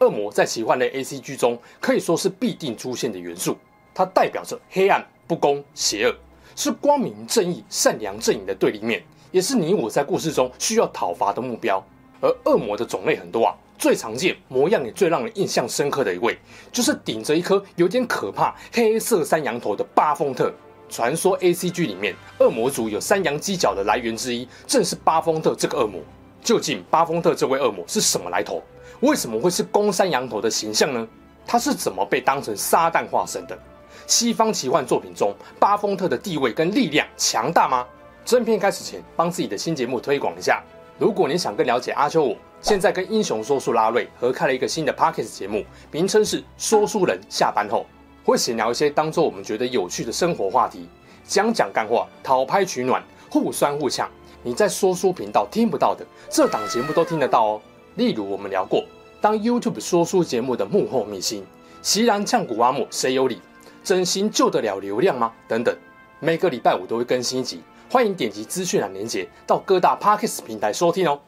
恶魔在奇幻类 ACG 中可以说是必定出现的元素，它代表着黑暗、不公、邪恶，是光明正义、善良阵营的对立面，也是你我在故事中需要讨伐的目标。而恶魔的种类很多啊，最常见、模样也最让人印象深刻的一位，就是顶着一颗有点可怕黑色山羊头的巴丰特。传说 ACG 里面恶魔族有山羊犄角的来源之一，正是巴丰特这个恶魔。究竟巴丰特这位恶魔是什么来头？为什么会是公山羊头的形象呢？他是怎么被当成撒旦化身的？西方奇幻作品中，巴丰特的地位跟力量强大吗？正片开始前，帮自己的新节目推广一下。如果你想更了解阿秋我，现在跟英雄说书拉瑞合开了一个新的 Podcast 节目，名称是“说书人下班后”，会闲聊一些当做我们觉得有趣的生活话题，讲讲干话，讨拍取暖，互酸互呛。你在说书频道听不到的，这档节目都听得到哦。例如我们聊过，当 YouTube 说书节目的幕后秘辛，锡兰呛古阿姆谁有理？整形救得了流量吗？等等，每个礼拜五都会更新一集，欢迎点击资讯栏连接到各大 Podcast 平台收听哦。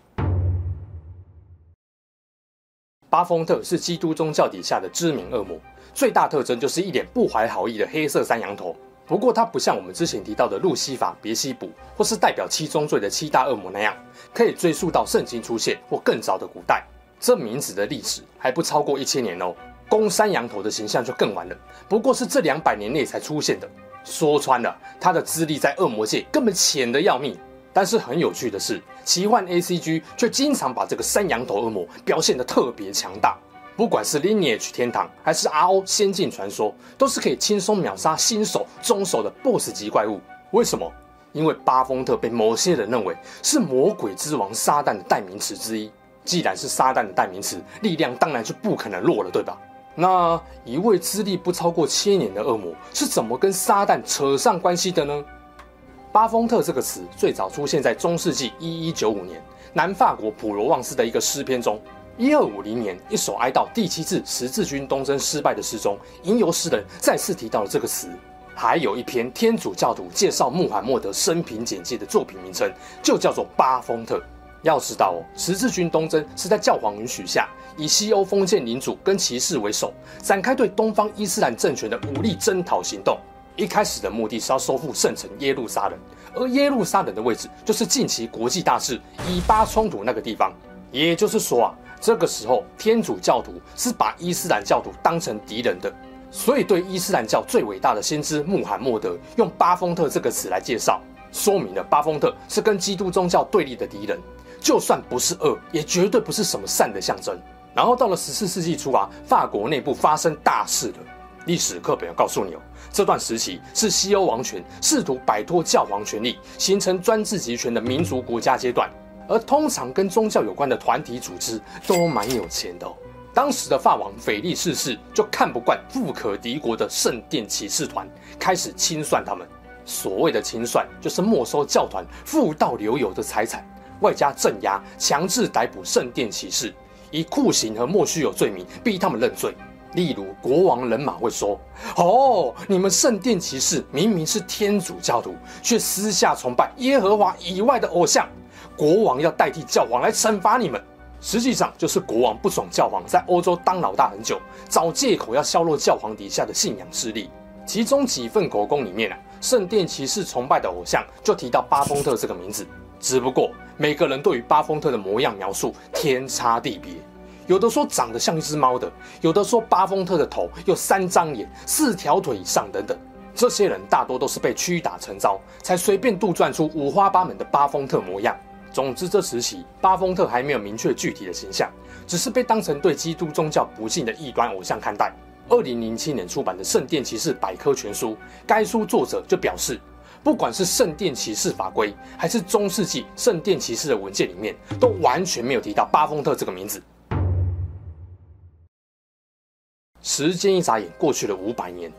巴丰特是基督宗教底下的知名恶魔，最大特征就是一脸不怀好意的黑色山羊头。不过他不像我们之前提到的路西法、别西卜，或是代表七宗罪的七大恶魔那样，可以追溯到圣经出现或更早的古代。这名字的历史还不超过一千年哦。公山羊头的形象就更完了，不过是这两百年内才出现的。说穿了，他的资历在恶魔界根本浅得要命。但是很有趣的是，奇幻 ACG 却经常把这个山羊头恶魔表现得特别强大。不管是 Lineage 天堂还是 RO 仙境传说，都是可以轻松秒杀新手、中手的 BOSS 级怪物。为什么？因为巴丰特被某些人认为是魔鬼之王撒旦的代名词之一。既然是撒旦的代名词，力量当然就不可能弱了，对吧？那一位资历不超过千年的恶魔是怎么跟撒旦扯上关系的呢？巴丰特这个词最早出现在中世纪一一九五年南法国普罗旺斯的一个诗篇中。一二五零年，一首哀悼第七次十字军东征失败的诗中，吟游诗人再次提到了这个词。还有一篇天主教徒介绍穆罕默德生平简介的作品名称，就叫做《巴丰特》。要知道哦，十字军东征是在教皇允许下，以西欧封建领主跟骑士为首，展开对东方伊斯兰政权的武力征讨行动。一开始的目的是要收复圣城耶路撒冷，而耶路撒冷的位置就是近期国际大事以巴冲突那个地方。也就是说啊。这个时候，天主教徒是把伊斯兰教徒当成敌人的，所以对伊斯兰教最伟大的先知穆罕默德用巴丰特这个词来介绍，说明了巴丰特是跟基督宗教对立的敌人，就算不是恶，也绝对不是什么善的象征。然后到了十四世纪初啊，法国内部发生大事了。历史课本要告诉你哦，这段时期是西欧王权试图摆脱教皇权力，形成专制集权的民族国家阶段。而通常跟宗教有关的团体组织都蛮有钱的哦。当时的法王腓力四世就看不惯富可敌国的圣殿骑士团，开始清算他们。所谓的清算，就是没收教团富到流油的财产，外加镇压、强制逮捕圣殿骑士，以酷刑和莫须有罪名逼他们认罪。例如，国王人马会说：“哦，你们圣殿骑士明明是天主教徒，却私下崇拜耶和华以外的偶像。”国王要代替教皇来惩罚你们，实际上就是国王不爽教皇在欧洲当老大很久，找借口要削弱教皇底下的信仰势力。其中几份口供里面啊，圣殿骑士崇拜的偶像就提到巴丰特这个名字。只不过每个人对于巴丰特的模样描述天差地别，有的说长得像一只猫的，有的说巴丰特的头有三张脸、四条腿以上等等。这些人大多都是被屈打成招，才随便杜撰出五花八门的巴丰特模样。总之，这时期巴丰特还没有明确具体的形象，只是被当成对基督宗教不敬的异端偶像看待。二零零七年出版的《圣殿骑士百科全书》，该书作者就表示，不管是圣殿骑士法规，还是中世纪圣殿骑士的文件里面，都完全没有提到巴丰特这个名字。时间一眨眼过去了五百年，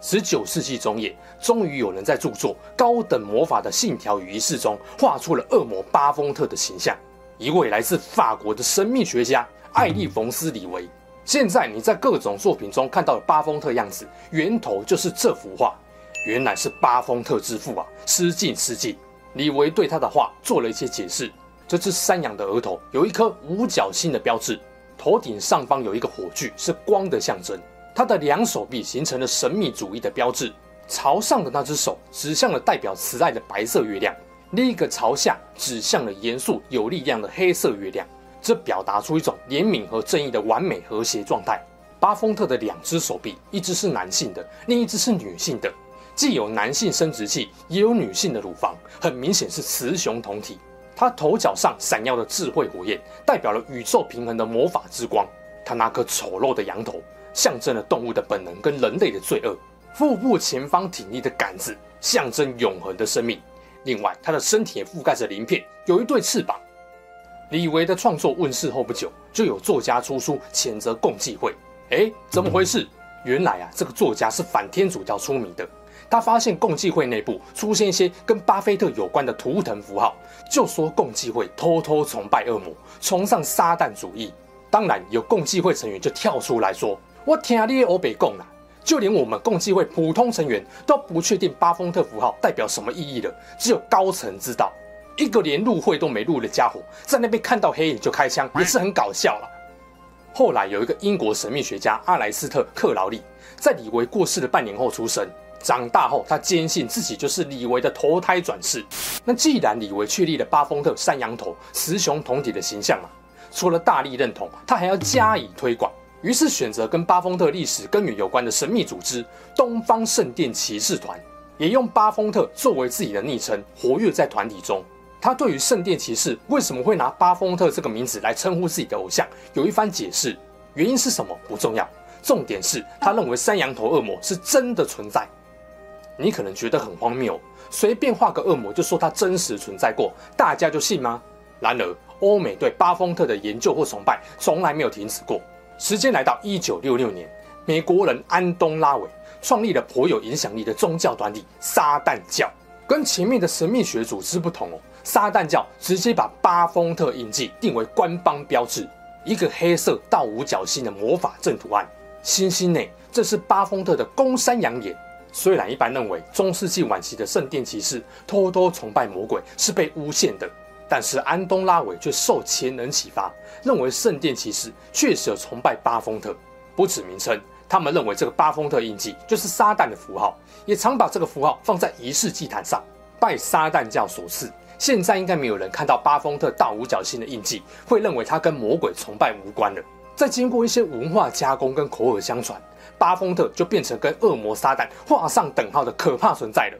十九世纪中叶，终于有人在著作《高等魔法的信条与仪式》中画出了恶魔巴丰特的形象，一位来自法国的神秘学家艾利冯斯·李维。现在你在各种作品中看到的巴丰特样子，源头就是这幅画，原来是巴丰特之父啊！失敬失敬。李维对他的话做了一些解释：这只山羊的额头有一颗五角星的标志。头顶上方有一个火炬，是光的象征。他的两手臂形成了神秘主义的标志。朝上的那只手指向了代表慈爱的白色月亮，另一个朝下指向了严肃有力量的黑色月亮。这表达出一种怜悯和正义的完美和谐状态。巴丰特的两只手臂，一只是男性的，另一只是女性的，既有男性生殖器，也有女性的乳房，很明显是雌雄同体。他头角上闪耀的智慧火焰，代表了宇宙平衡的魔法之光。他那颗丑陋的羊头，象征了动物的本能跟人类的罪恶。腹部前方挺立的杆子，象征永恒的生命。另外，他的身体也覆盖着鳞片，有一对翅膀。李维的创作问世后不久，就有作家出书谴责共济会。哎，怎么回事？原来啊，这个作家是反天主教出名的。他发现共济会内部出现一些跟巴菲特有关的图腾符号，就说共济会偷偷崇拜恶魔，崇尚撒旦主义。当然，有共济会成员就跳出来说：“我听你欧北共了。”就连我们共济会普通成员都不确定巴丰特符号代表什么意义了，只有高层知道。一个连入会都没入的家伙，在那边看到黑影就开枪，也是很搞笑了。后来有一个英国神秘学家阿莱斯特·克劳利，在李维过世的半年后出生。长大后，他坚信自己就是李维的投胎转世。那既然李维确立了巴丰特山羊头、雌雄同体的形象嘛，除了大力认同，他还要加以推广。于是选择跟巴丰特历史根源有关的神秘组织——东方圣殿骑士团，也用巴丰特作为自己的昵称，活跃在团体中。他对于圣殿骑士为什么会拿巴丰特这个名字来称呼自己的偶像，有一番解释。原因是什么不重要，重点是他认为山羊头恶魔是真的存在。你可能觉得很荒谬，随便画个恶魔就说他真实存在过，大家就信吗？然而，欧美对巴丰特的研究或崇拜从来没有停止过。时间来到一九六六年，美国人安东拉韦创立了颇有影响力的宗教团体撒旦教。跟前面的神秘学组织不同哦，撒旦教直接把巴丰特印记定为官方标志，一个黑色倒五角星的魔法阵图案，星星内这是巴丰特的公山羊眼。虽然一般认为中世纪晚期的圣殿骑士偷偷崇拜魔鬼是被诬陷的，但是安东拉韦却受前人启发，认为圣殿骑士确实有崇拜巴丰特。不止名称，他们认为这个巴丰特印记就是撒旦的符号，也常把这个符号放在仪式祭坛上。拜撒旦教所赐，现在应该没有人看到巴丰特大五角星的印记，会认为它跟魔鬼崇拜无关了。再经过一些文化加工跟口耳相传。巴丰特就变成跟恶魔撒旦画上等号的可怕存在了。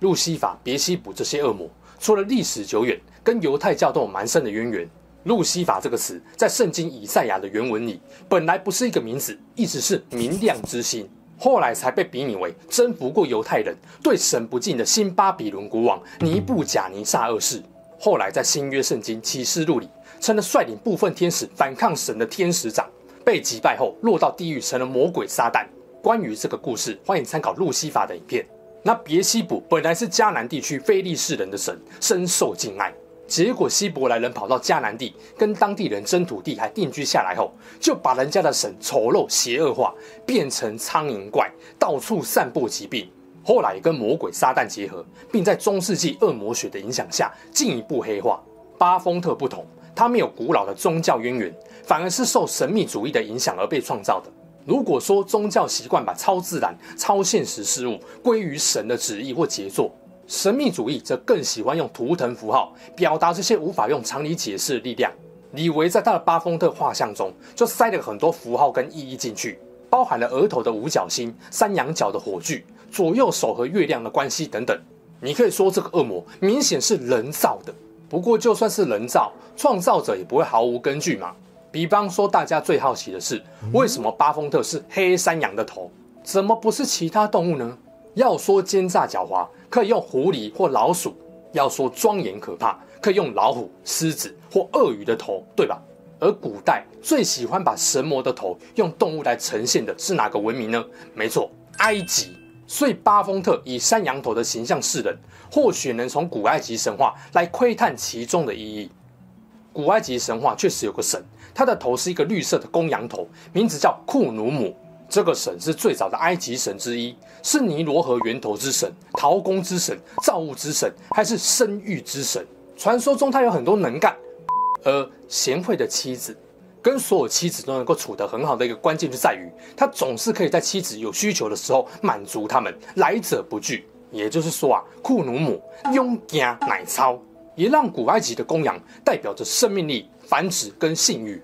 路西法、别西卜这些恶魔，除了历史久远，跟犹太教都有蛮深的渊源。路西法这个词在圣经以赛亚的原文里，本来不是一个名字，意思是明亮之星，后来才被比拟为征服过犹太人、对神不敬的新巴比伦国王尼布甲尼撒二世。后来在新约圣经启示录里。成了率领部分天使反抗神的天使长，被击败后落到地狱，成了魔鬼撒旦。关于这个故事，欢迎参考路西法的影片。那别西卜本来是迦南地区非利士人的神，深受敬爱。结果希伯来人跑到迦南地，跟当地人争土地，还定居下来后，就把人家的神丑陋邪恶化，变成苍蝇怪，到处散播疾病。后来跟魔鬼撒旦结合，并在中世纪恶魔学的影响下进一步黑化。巴丰特不同。它没有古老的宗教渊源，反而是受神秘主义的影响而被创造的。如果说宗教习惯把超自然、超现实事物归于神的旨意或杰作，神秘主义则更喜欢用图腾符号表达这些无法用常理解释的力量。李维在他的巴丰特画像中就塞了很多符号跟意义进去，包含了额头的五角星、山羊角的火炬、左右手和月亮的关系等等。你可以说这个恶魔明显是人造的。不过，就算是人造，创造者也不会毫无根据嘛。比方说，大家最好奇的是，为什么巴丰特是黑山羊的头，怎么不是其他动物呢？要说奸诈狡猾，可以用狐狸或老鼠；要说庄严可怕，可以用老虎、狮子或鳄鱼的头，对吧？而古代最喜欢把神魔的头用动物来呈现的是哪个文明呢？没错，埃及。所以巴丰特以山羊头的形象示人，或许能从古埃及神话来窥探其中的意义。古埃及神话确实有个神，他的头是一个绿色的公羊头，名字叫库努姆。这个神是最早的埃及神之一，是尼罗河源头之神、陶工之神、造物之神，还是生育之神。传说中他有很多能干而贤惠的妻子。跟所有妻子都能够处得很好的一个关键就在于，他总是可以在妻子有需求的时候满足他们，来者不拒。也就是说啊，库努姆勇敢乃超，也让古埃及的公羊代表着生命力、繁殖跟性欲。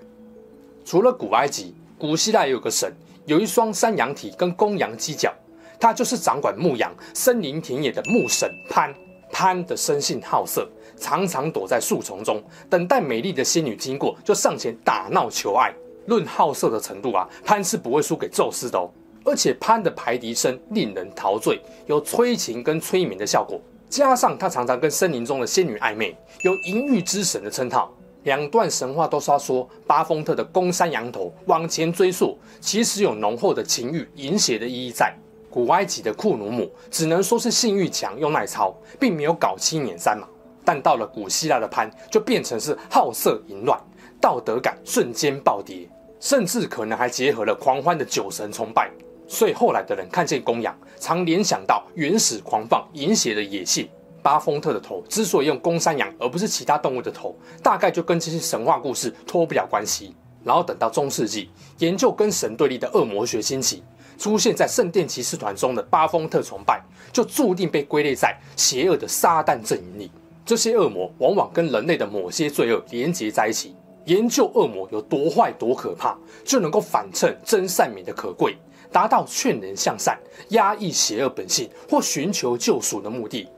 除了古埃及，古希腊也有个神，有一双山羊体跟公羊犄角，他就是掌管牧羊、森林田野的牧神潘。潘的生性好色。常常躲在树丛中，等待美丽的仙女经过，就上前打闹求爱。论好色的程度啊，潘是不会输给宙斯的哦。而且潘的排笛声令人陶醉，有催情跟催眠的效果。加上他常常跟森林中的仙女暧昧，有淫欲之神的称号。两段神话都是要说巴丰特的公山羊头往前追溯，其实有浓厚的情欲淫邪的意义在。古埃及的库努姆只能说是性欲强又耐操，并没有搞七年三嘛。但到了古希腊的潘，就变成是好色淫乱，道德感瞬间暴跌，甚至可能还结合了狂欢的酒神崇拜。所以后来的人看见公羊，常联想到原始狂放淫邪的野性。巴丰特的头之所以用公山羊而不是其他动物的头，大概就跟这些神话故事脱不了关系。然后等到中世纪，研究跟神对立的恶魔学兴起，出现在圣殿骑士团中的巴丰特崇拜，就注定被归类在邪恶的撒旦阵营里。这些恶魔往往跟人类的某些罪恶连结在一起，研究恶魔有多坏多可怕，就能够反衬真善美的可贵，达到劝人向善、压抑邪恶本性或寻求救赎的目的。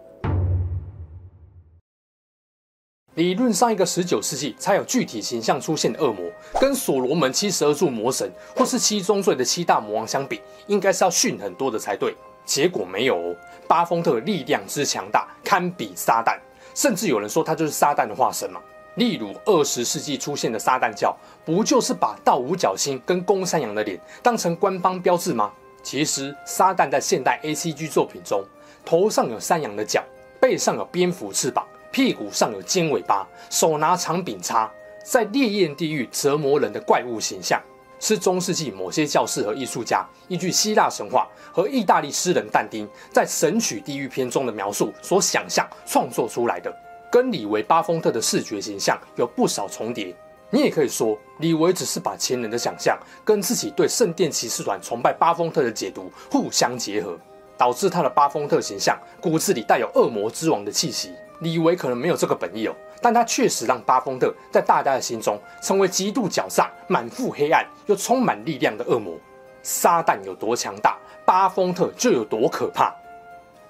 理论上，一个十九世纪才有具体形象出现的恶魔，跟所罗门七十二柱魔神或是七宗罪的七大魔王相比，应该是要逊很多的才对。结果没有哦，巴丰特力量之强大，堪比撒旦。甚至有人说他就是撒旦的化身嘛？例如二十世纪出现的撒旦教，不就是把倒五角星跟公山羊的脸当成官方标志吗？其实撒旦在现代 ACG 作品中，头上有山羊的角，背上有蝙蝠翅膀，屁股上有尖尾巴，手拿长柄叉，在烈焰地狱折磨人的怪物形象。是中世纪某些教士和艺术家依据希腊神话和意大利诗人但丁在《神曲地狱篇》中的描述所想象创作出来的，跟李维巴丰特的视觉形象有不少重叠。你也可以说，李维只是把前人的想象跟自己对圣殿骑士团崇拜巴丰特的解读互相结合，导致他的巴丰特形象骨子里带有恶魔之王的气息。李维可能没有这个本意哦。但他确实让巴丰特在大家的心中成为极度狡诈、满腹黑暗又充满力量的恶魔。撒旦有多强大，巴丰特就有多可怕。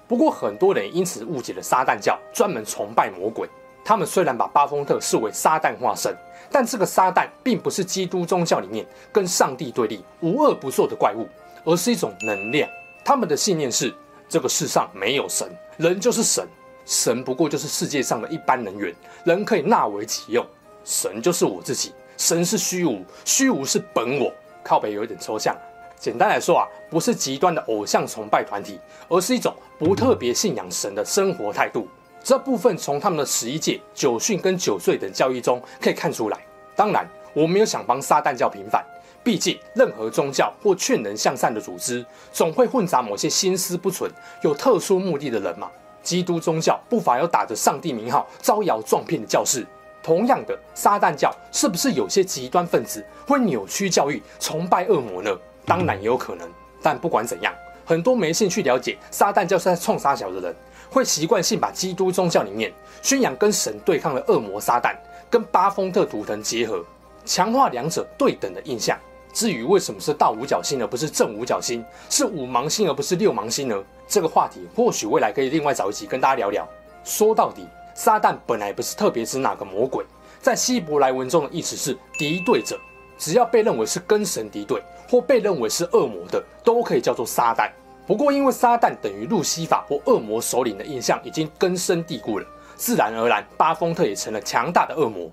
不过，很多人因此误解了撒旦教，专门崇拜魔鬼。他们虽然把巴丰特视为撒旦化身，但这个撒旦并不是基督宗教里面跟上帝对立、无恶不作的怪物，而是一种能量。他们的信念是：这个世上没有神，人就是神。神不过就是世界上的一般能源，人可以纳为己用。神就是我自己，神是虚无，虚无是本我。靠北有一点抽象。简单来说啊，不是极端的偶像崇拜团体，而是一种不特别信仰神的生活态度。这部分从他们的十一诫、九训跟九税等教义中可以看出来。当然，我没有想帮撒旦教平反，毕竟任何宗教或劝人向善的组织，总会混杂某些心思不纯、有特殊目的的人嘛。基督宗教不乏有打着上帝名号招摇撞骗的教士，同样的，撒旦教是不是有些极端分子会扭曲教育、崇拜恶魔呢？当然也有可能。但不管怎样，很多没兴趣了解撒旦教是在冲杀小的人，会习惯性把基督宗教里面宣扬跟神对抗的恶魔撒旦，跟巴丰特图腾结合，强化两者对等的印象。至于为什么是倒五角星而不是正五角星，是五芒星而不是六芒星呢？这个话题或许未来可以另外找一集跟大家聊聊。说到底，撒旦本来不是特别指哪个魔鬼，在希伯来文中的意思是敌对者，只要被认为是跟神敌对或被认为是恶魔的，都可以叫做撒旦。不过因为撒旦等于路西法或恶魔首领的印象已经根深蒂固了，自然而然巴丰特也成了强大的恶魔。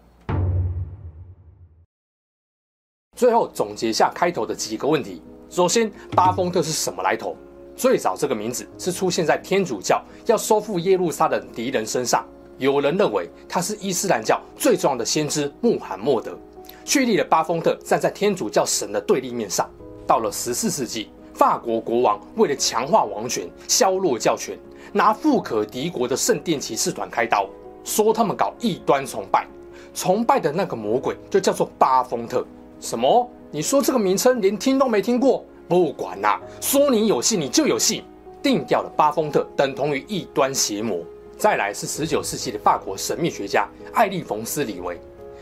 最后总结下开头的几个问题。首先，巴丰特是什么来头？最早这个名字是出现在天主教要收复耶路撒冷敌人身上。有人认为他是伊斯兰教最重要的先知穆罕默德，确立了巴丰特站在天主教神的对立面上。到了十四世纪，法国国王为了强化王权、削弱教权，拿富可敌国的圣殿骑士团开刀，说他们搞异端崇拜，崇拜的那个魔鬼就叫做巴丰特。什么？你说这个名称连听都没听过？不管啦、啊，说你有戏你就有戏，定掉了巴丰特等同于异端邪魔。再来是十九世纪的法国神秘学家艾利冯斯·李维，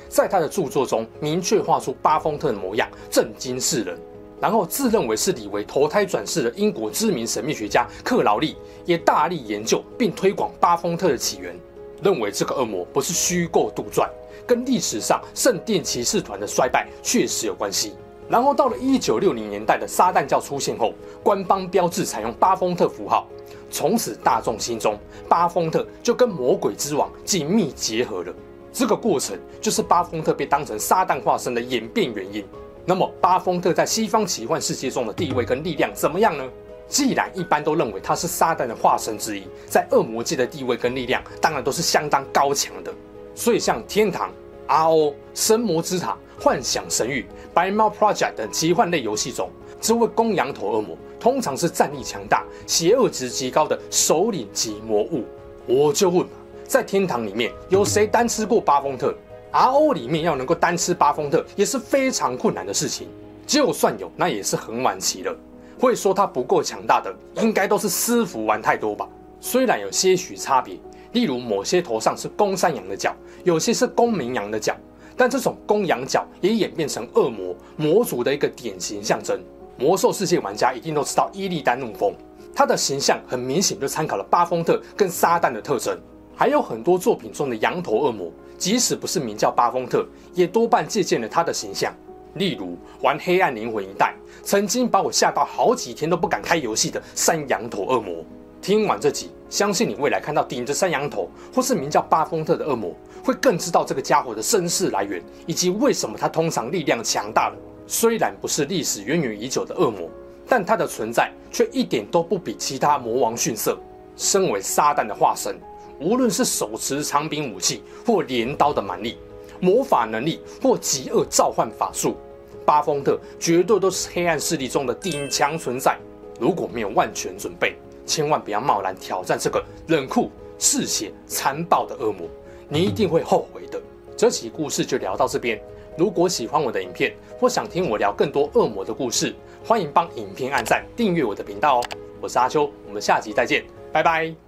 在他的著作中明确画出巴丰特的模样，震惊世人。然后自认为是李维投胎转世的英国知名神秘学家克劳利，也大力研究并推广巴丰特的起源，认为这个恶魔不是虚构杜撰，跟历史上圣殿骑士团的衰败确实有关系。然后到了一九六零年代的撒旦教出现后，官方标志采用巴丰特符号，从此大众心中巴丰特就跟魔鬼之王紧密结合了。这个过程就是巴丰特被当成撒旦化身的演变原因。那么巴丰特在西方奇幻世界中的地位跟力量怎么样呢？既然一般都认为他是撒旦的化身之一，在恶魔界的地位跟力量当然都是相当高强的。所以像天堂、RO、神魔之塔。幻想神域、白猫 Project 等奇幻类游戏中，这位公羊头恶魔通常是战力强大、邪恶值极高的首领级魔物。我就问嘛，在天堂里面有谁单吃过巴丰特？RO 里面要能够单吃巴丰特也是非常困难的事情，就算有，那也是很晚期了。会说他不够强大的，应该都是私服玩太多吧？虽然有些许差别，例如某些头上是公山羊的角，有些是公绵羊的角。但这种公羊角也演变成恶魔魔族的一个典型象征。魔兽世界玩家一定都知道伊利丹怒风，它的形象很明显就参考了巴丰特跟撒旦的特征。还有很多作品中的羊头恶魔，即使不是名叫巴丰特，也多半借鉴了他的形象。例如玩黑暗灵魂一代，曾经把我吓到好几天都不敢开游戏的山羊头恶魔。听完这集，相信你未来看到顶着山羊头或是名叫巴丰特的恶魔，会更知道这个家伙的身世来源，以及为什么他通常力量强大了。虽然不是历史渊源已久的恶魔，但他的存在却一点都不比其他魔王逊色。身为撒旦的化身，无论是手持长柄武器或镰刀的蛮力，魔法能力或极恶召唤法术，巴丰特绝对都是黑暗势力中的顶强存在。如果没有万全准备，千万不要贸然挑战这个冷酷、嗜血、残暴的恶魔，你一定会后悔的。这期故事就聊到这边。如果喜欢我的影片，或想听我聊更多恶魔的故事，欢迎帮影片按赞、订阅我的频道哦。我是阿秋，我们下集再见，拜拜。